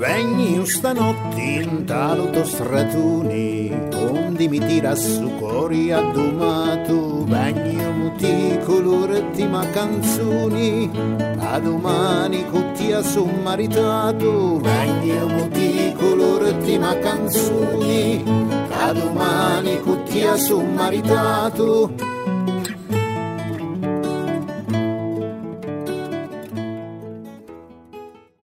Vegni stanotte in taluto stratuni, onde mi tira su cori addomato, vegni muti colorati ma canzoni, a domani cuttia sommaritato, vengi vegni muti colorati ma canzoni, a domani ti son maritato,